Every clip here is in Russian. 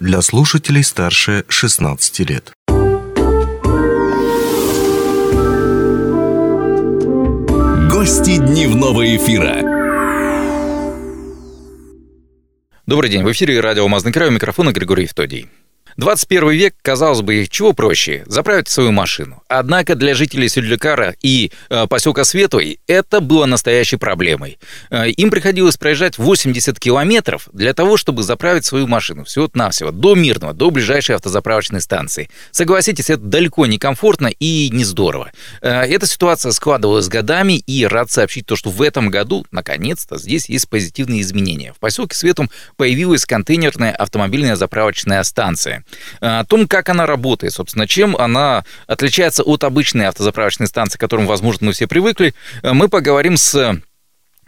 для слушателей старше 16 лет. Гости дневного эфира. Добрый день, в эфире радио «Алмазный край», у микрофона Григорий Евтодий. 21 век, казалось бы, чего проще? Заправить свою машину. Однако для жителей Сюдликара и э, поселка Светлый это было настоящей проблемой. Э, им приходилось проезжать 80 километров для того, чтобы заправить свою машину. Всего-навсего. До Мирного, до ближайшей автозаправочной станции. Согласитесь, это далеко не комфортно и не здорово. Э, эта ситуация складывалась годами, и рад сообщить то, что в этом году, наконец-то, здесь есть позитивные изменения. В поселке Светом появилась контейнерная автомобильная заправочная станция. О том, как она работает, собственно, чем она отличается от обычной автозаправочной станции, к которым, возможно, мы все привыкли, мы поговорим с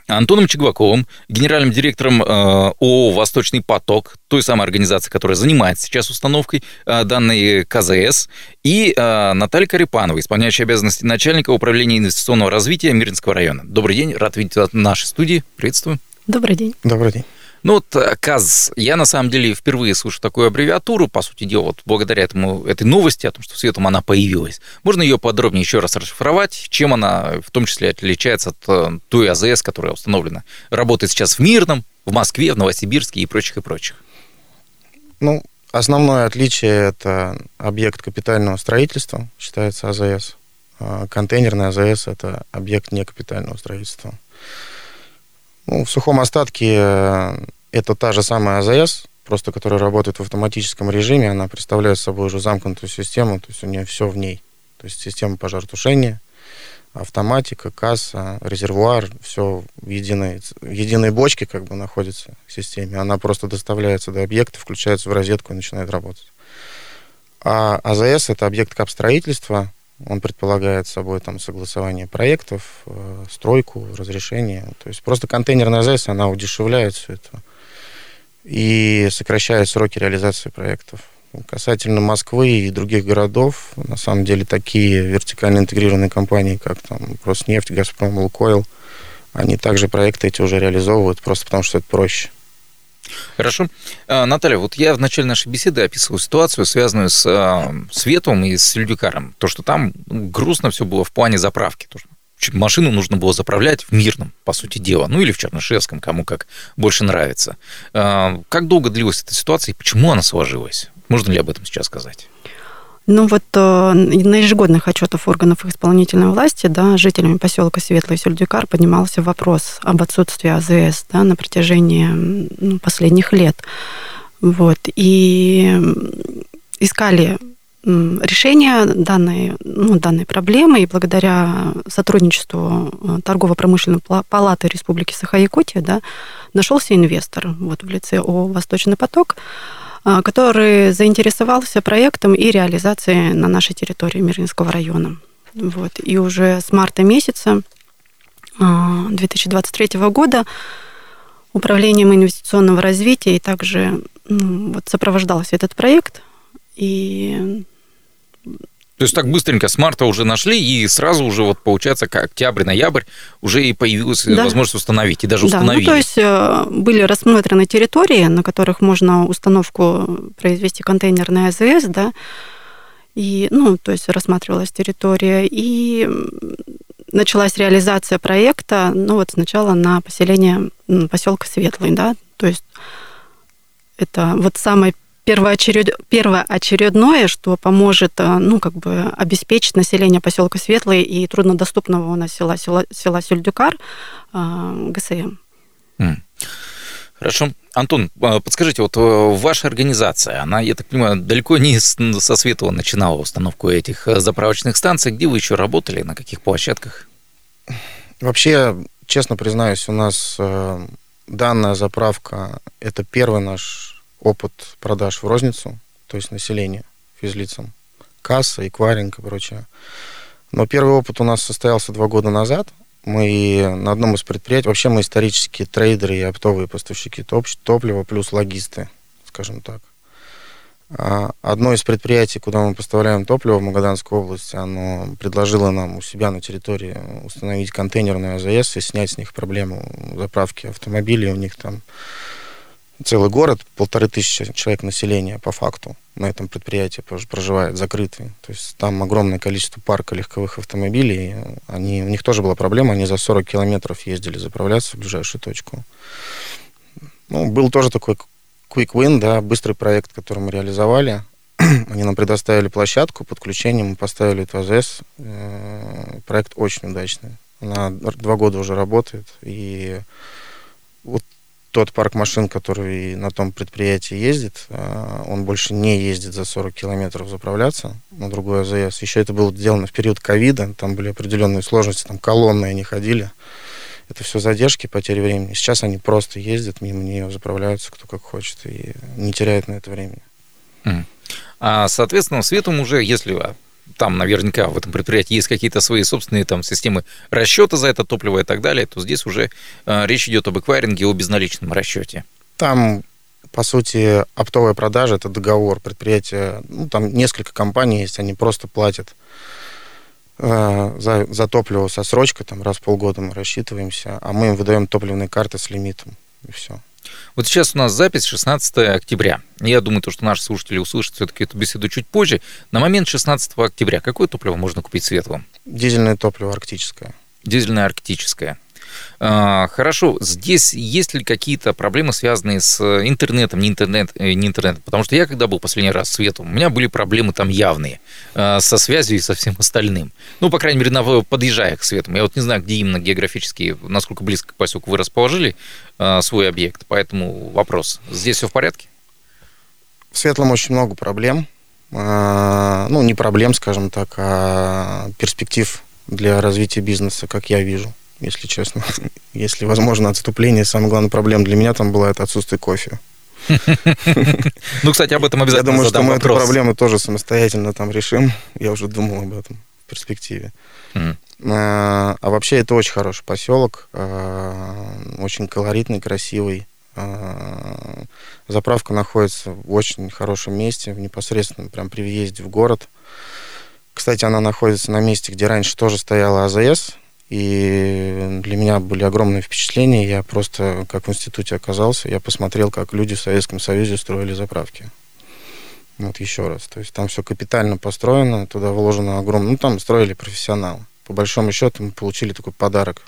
Антоном Чегваковым, генеральным директором э, ООО «Восточный поток», той самой организации, которая занимается сейчас установкой э, данной КЗС, и э, Наталья Карипанова, исполняющая обязанности начальника управления инвестиционного развития Мирнинского района. Добрый день, рад видеть вас в нашей студии. Приветствую. Добрый день. Добрый день. Ну вот э, КАЗ, я на самом деле впервые слышу такую аббревиатуру, по сути дела, вот благодаря этому, этой новости о том, что в Светом она появилась. Можно ее подробнее еще раз расшифровать, чем она в том числе отличается от э, той АЗС, которая установлена, работает сейчас в Мирном, в Москве, в Новосибирске и прочих, и прочих? Ну, основное отличие – это объект капитального строительства, считается АЗС. А контейнерный АЗС – это объект некапитального строительства. Ну, в сухом остатке э, это та же самая АЗС, просто которая работает в автоматическом режиме, она представляет собой уже замкнутую систему, то есть у нее все в ней. То есть система пожаротушения, автоматика, касса, резервуар, все в единой, в единой бочке как бы находится в системе. Она просто доставляется до объекта, включается в розетку и начинает работать. А АЗС — это объект капстроительства, он предполагает собой там согласование проектов, э, стройку, разрешение. То есть просто контейнерная АЗС, она удешевляет все это и сокращает сроки реализации проектов. Касательно Москвы и других городов, на самом деле такие вертикально интегрированные компании, как там Роснефть, Газпром, Лукойл, они также проекты эти уже реализовывают, просто потому что это проще. Хорошо. А, Наталья, вот я в начале нашей беседы описывал ситуацию, связанную с а, Светом и с Людюкаром. То, что там ну, грустно все было в плане заправки. То, машину нужно было заправлять в Мирном, по сути дела, ну или в Чернышевском, кому как больше нравится. А, как долго длилась эта ситуация и почему она сложилась? Можно ли об этом сейчас сказать? Ну вот э, на ежегодных отчетах органов исполнительной власти да, жителями поселка Светлый Сюльдюкар поднимался вопрос об отсутствии АЗС да, на протяжении ну, последних лет. Вот. И искали решение данной, ну, данной проблемы, и благодаря сотрудничеству э, Торгово-промышленной палаты Республики Саха-Якутия да, нашелся инвестор вот, в лице ООО «Восточный поток», который заинтересовался проектом и реализацией на нашей территории Мирнинского района. Вот. И уже с марта месяца 2023 а, года Управлением инвестиционного развития и также ну, вот, сопровождался этот проект. И то есть так быстренько с марта уже нашли, и сразу уже вот получается, как октябрь, ноябрь, уже и появилась да. возможность установить, и даже да, установили. Ну, то есть э, были рассмотрены территории, на которых можно установку произвести контейнерной АЗС, да, и, ну, то есть рассматривалась территория, и началась реализация проекта, ну, вот сначала на поселение поселка Светлый, да, то есть это вот самое первоочеред... первоочередное, что поможет э, ну, как бы обеспечить население поселка Светлый и труднодоступного у нас села, села, села Сюльдюкар э, ГСМ. Хорошо. Антон, э, подскажите, вот ваша организация, она, я так понимаю, далеко не со Светлого начинала установку этих заправочных станций. Где вы еще работали, на каких площадках? Вообще, честно признаюсь, у нас данная заправка – это первый наш опыт продаж в розницу, то есть население физлицам, касса, эквайринг и прочее. Но первый опыт у нас состоялся два года назад. Мы на одном из предприятий, вообще мы исторические трейдеры и оптовые поставщики топ, топлива плюс логисты, скажем так. А одно из предприятий, куда мы поставляем топливо в Магаданской области, оно предложило нам у себя на территории установить контейнерную АЗС и снять с них проблему заправки автомобилей. У них там целый город, полторы тысячи человек населения по факту на этом предприятии проживает, закрытый. То есть там огромное количество парка легковых автомобилей. Они, у них тоже была проблема, они за 40 километров ездили заправляться в ближайшую точку. Ну, был тоже такой quick win, да, быстрый проект, который мы реализовали. Они нам предоставили площадку, подключение мы поставили эту АЗС. Э, проект очень удачный. Она два года уже работает, и вот тот парк машин, который на том предприятии ездит, э, он больше не ездит за 40 километров заправляться на другой АЗС. Еще это было сделано в период ковида, там были определенные сложности, там колонны они ходили. Это все задержки, потери времени. Сейчас они просто ездят мимо нее, заправляются кто как хочет и не теряют на это времени. А, соответственно, светом уже, если там наверняка в этом предприятии есть какие-то свои собственные там системы расчета за это топливо и так далее, то здесь уже э, речь идет об эквайринге, о безналичном расчете. Там по сути, оптовая продажа – это договор предприятия. Ну, там несколько компаний есть, они просто платят э, за, за топливо со срочкой, там раз в полгода мы рассчитываемся, а мы им выдаем топливные карты с лимитом, и все. Вот сейчас у нас запись 16 октября. Я думаю, то, что наши слушатели услышат все-таки эту беседу чуть позже. На момент 16 октября какое топливо можно купить светлым? Дизельное топливо арктическое. Дизельное арктическое. А, хорошо, здесь есть ли какие-то проблемы, связанные с интернетом, не интернет, э, не интернет? Потому что я, когда был последний раз в Свету, у меня были проблемы там явные а, со связью и со всем остальным. Ну, по крайней мере, на, подъезжая к Свету. Я вот не знаю, где именно географически, насколько близко к поселку вы расположили а, свой объект, поэтому вопрос. Здесь все в порядке? В Светлом очень много проблем. Ну, не проблем, скажем так, а перспектив для развития бизнеса, как я вижу если честно. Если возможно отступление, самая главная проблема для меня там была это отсутствие кофе. Ну, кстати, об этом обязательно Я думаю, что мы эту проблему тоже самостоятельно там решим. Я уже думал об этом в перспективе. А, а вообще это очень хороший поселок, а, очень колоритный, красивый. А, заправка находится в очень хорошем месте, в непосредственно прям при въезде в город. Кстати, она находится на месте, где раньше тоже стояла АЗС, и для меня были огромные впечатления. Я просто, как в институте оказался, я посмотрел, как люди в Советском Союзе строили заправки. Вот еще раз. То есть там все капитально построено, туда вложено огромное... Ну, там строили профессионалы. По большому счету мы получили такой подарок.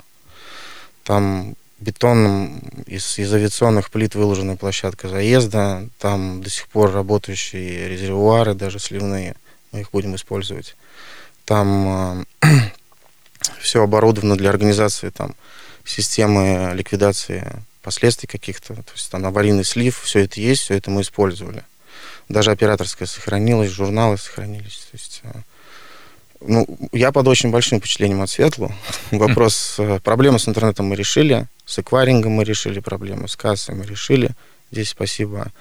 Там бетонным из, из авиационных плит выложена площадка заезда. Там до сих пор работающие резервуары, даже сливные. Мы их будем использовать. Там э, все оборудовано для организации там, системы ликвидации последствий каких-то. То есть там аварийный слив, все это есть, все это мы использовали. Даже операторская сохранилась, журналы сохранились. То есть, э, ну, я под очень большим впечатлением от Светлу. Вопрос, э, проблемы с интернетом мы решили, с эквайрингом мы решили проблемы, с кассой мы решили. Здесь спасибо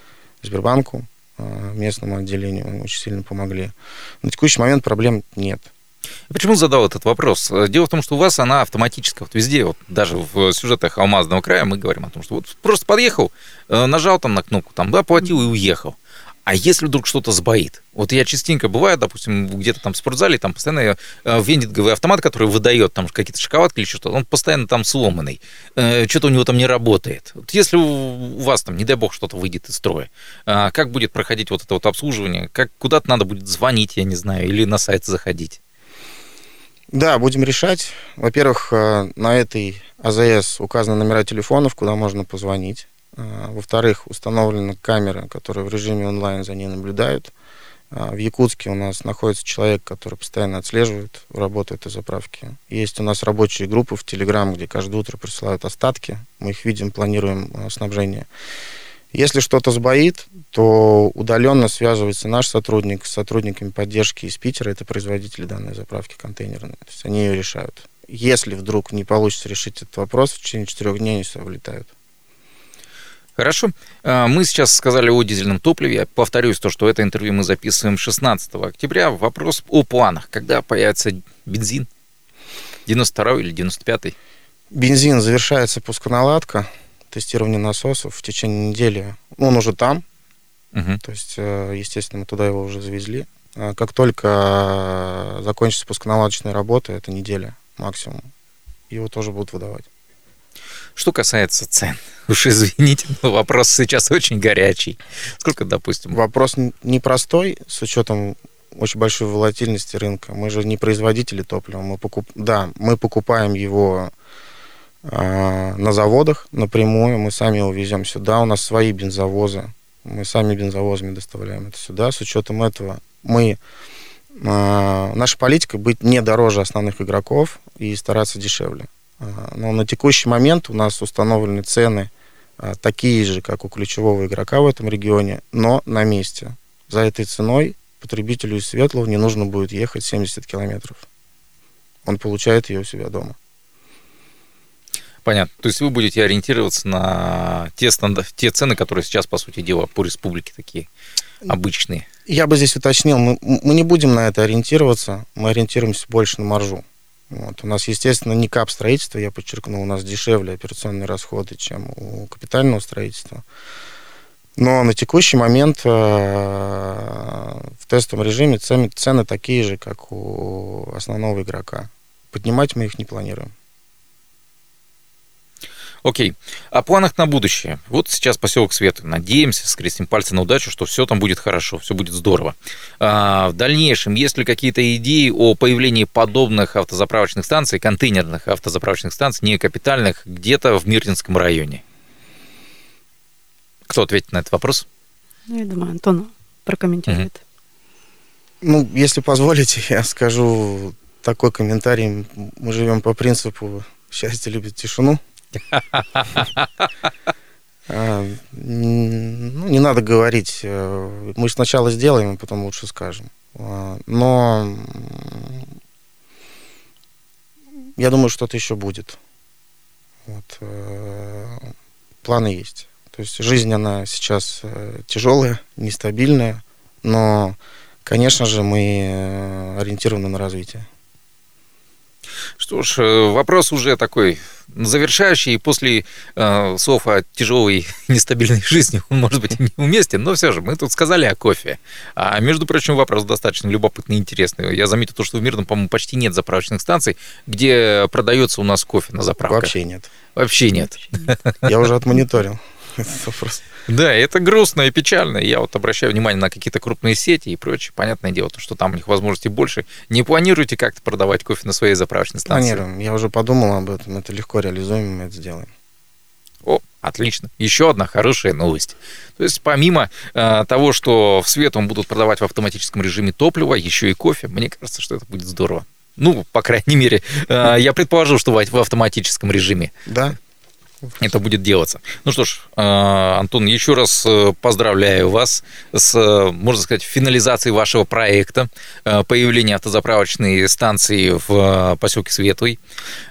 Сбербанку, э, местному отделению, очень сильно помогли. На текущий момент проблем нет. Почему задал этот вопрос? Дело в том, что у вас она автоматическая. Вот везде, вот даже в сюжетах Алмазного края мы говорим о том, что вот просто подъехал, э, нажал там на кнопку, там, да, платил и уехал. А если вдруг что-то сбоит? Вот я частенько бываю, допустим, где-то там в спортзале, там постоянно э, вендинговый автомат, который выдает там какие-то шоколадки или что-то, он постоянно там сломанный. Э, что-то у него там не работает. Вот если у вас там, не дай бог, что-то выйдет из строя, как будет проходить вот это вот обслуживание? Как куда-то надо будет звонить, я не знаю, или на сайт заходить? Да, будем решать. Во-первых, э, на этой АЗС указаны номера телефонов, куда можно позвонить. Э, во-вторых, установлены камеры, которые в режиме онлайн за ней наблюдают. Э, в Якутске у нас находится человек, который постоянно отслеживает работу этой заправки. Есть у нас рабочие группы в Телеграм, где каждое утро присылают остатки. Мы их видим, планируем снабжение. Если что-то сбоит, то удаленно связывается наш сотрудник с сотрудниками поддержки из Питера, это производители данной заправки контейнерной. То есть они ее решают. Если вдруг не получится решить этот вопрос, в течение четырех дней они сюда влетают. Хорошо. А, мы сейчас сказали о дизельном топливе. Я повторюсь то, что это интервью мы записываем 16 октября. Вопрос о планах. Когда появится бензин? 92 или 95 Бензин завершается пусконаладка тестирование насосов в течение недели. Он уже там, угу. то есть, э, естественно, мы туда его уже завезли. А как только закончится пусконаладочная работа, это неделя максимум, его тоже будут выдавать. Что касается цен, уж извините, но вопрос сейчас очень горячий. Сколько, допустим? Вопрос непростой, с учетом очень большой волатильности рынка. Мы же не производители топлива. Мы покуп... Да, мы покупаем его э, на заводах напрямую, мы сами его везем сюда. У нас свои бензовозы. Мы сами бензовозами доставляем это сюда. С учетом этого мы э, наша политика быть не дороже основных игроков и стараться дешевле. Э, но на текущий момент у нас установлены цены такие же, как у ключевого игрока в этом регионе, но на месте. За этой ценой потребителю из Светлого не нужно будет ехать 70 километров. Он получает ее у себя дома. Понятно. То есть вы будете ориентироваться на те, стандарт, те цены, которые сейчас, по сути дела, по республике такие обычные. Я бы здесь уточнил, мы, мы не будем на это ориентироваться, мы ориентируемся больше на маржу. Вот. У нас, естественно, не кап строительства, я подчеркну, у нас дешевле операционные расходы, чем у капитального строительства. Но на текущий момент э, в тестовом режиме цены, цены такие же, как у основного игрока. Поднимать мы их не планируем. Окей. О планах на будущее. Вот сейчас поселок Света. Надеемся, скрестим пальцы на удачу, что все там будет хорошо, все будет здорово. А в дальнейшем, есть ли какие-то идеи о появлении подобных автозаправочных станций, контейнерных автозаправочных станций, не капитальных, где-то в Мирнинском районе? Кто ответит на этот вопрос? Ну, я думаю, Антон прокомментирует. Угу. Ну, если позволите, я скажу такой комментарий. Мы живем по принципу «счастье любит тишину». А, ну, не надо говорить. Э, мы сначала сделаем, а потом лучше скажем. А, но я думаю, что-то еще будет. Вот. Э, планы есть. То есть жизнь, она сейчас э, тяжелая, нестабильная, но, конечно же, мы ориентированы на развитие. Что ж, э, вопрос уже такой завершающий. После э, слов о тяжелой нестабильной жизни он, может быть, неуместен, но все же мы тут сказали о кофе. А, между прочим, вопрос достаточно любопытный и интересный. Я заметил то, что в Мирном, по-моему, почти нет заправочных станций, где продается у нас кофе на заправках. Вообще нет. Вообще нет. Я уже отмониторил. Да, это грустно и печально. Я вот обращаю внимание на какие-то крупные сети и прочее. Понятное дело, то, что там у них возможностей больше. Не планируете как-то продавать кофе на своей заправочной станции? Планируем. Я уже подумал об этом. Это легко реализуем, мы это сделаем. О, отлично. Еще одна хорошая новость. То есть помимо э, того, что в Светом будут продавать в автоматическом режиме топливо, еще и кофе, мне кажется, что это будет здорово. Ну, по крайней мере, э, я предположу, что в автоматическом режиме. Да, это будет делаться. Ну что ж, э, Антон, еще раз э, поздравляю вас с, э, можно сказать, финализацией вашего проекта появления автозаправочной станции в поселке Светлый.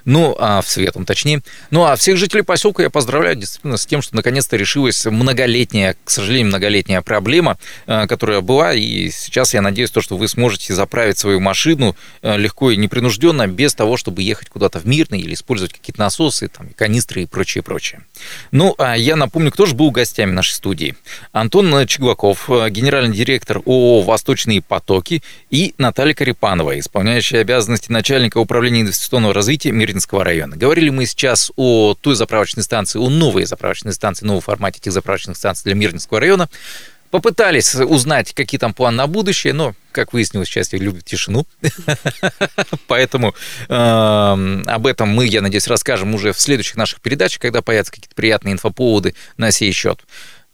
Ну, а в Светлом, точнее. Ну, а всех жителей поселка я поздравляю действительно с тем, что наконец-то решилась многолетняя, к сожалению, многолетняя проблема, которая была, и сейчас я надеюсь, то, что вы сможете заправить свою машину легко и непринужденно, без того, чтобы ехать куда-то в Мирный или использовать какие-то насосы, там, канистры и прочее прочее. Ну, а я напомню, кто же был гостями нашей студии. Антон Чеглаков, генеральный директор ООО «Восточные потоки» и Наталья Карипанова, исполняющая обязанности начальника управления инвестиционного развития Мирнинского района. Говорили мы сейчас о той заправочной станции, о новой заправочной станции, новом формате этих заправочных станций для Мирнинского района. Попытались узнать, какие там планы на будущее, но, как выяснилось, счастье любит тишину. Поэтому э, об этом мы, я надеюсь, расскажем уже в следующих наших передачах, когда появятся какие-то приятные инфоповоды на сей счет.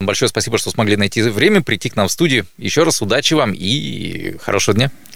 Большое спасибо, что смогли найти время, прийти к нам в студию. Еще раз удачи вам и хорошего дня.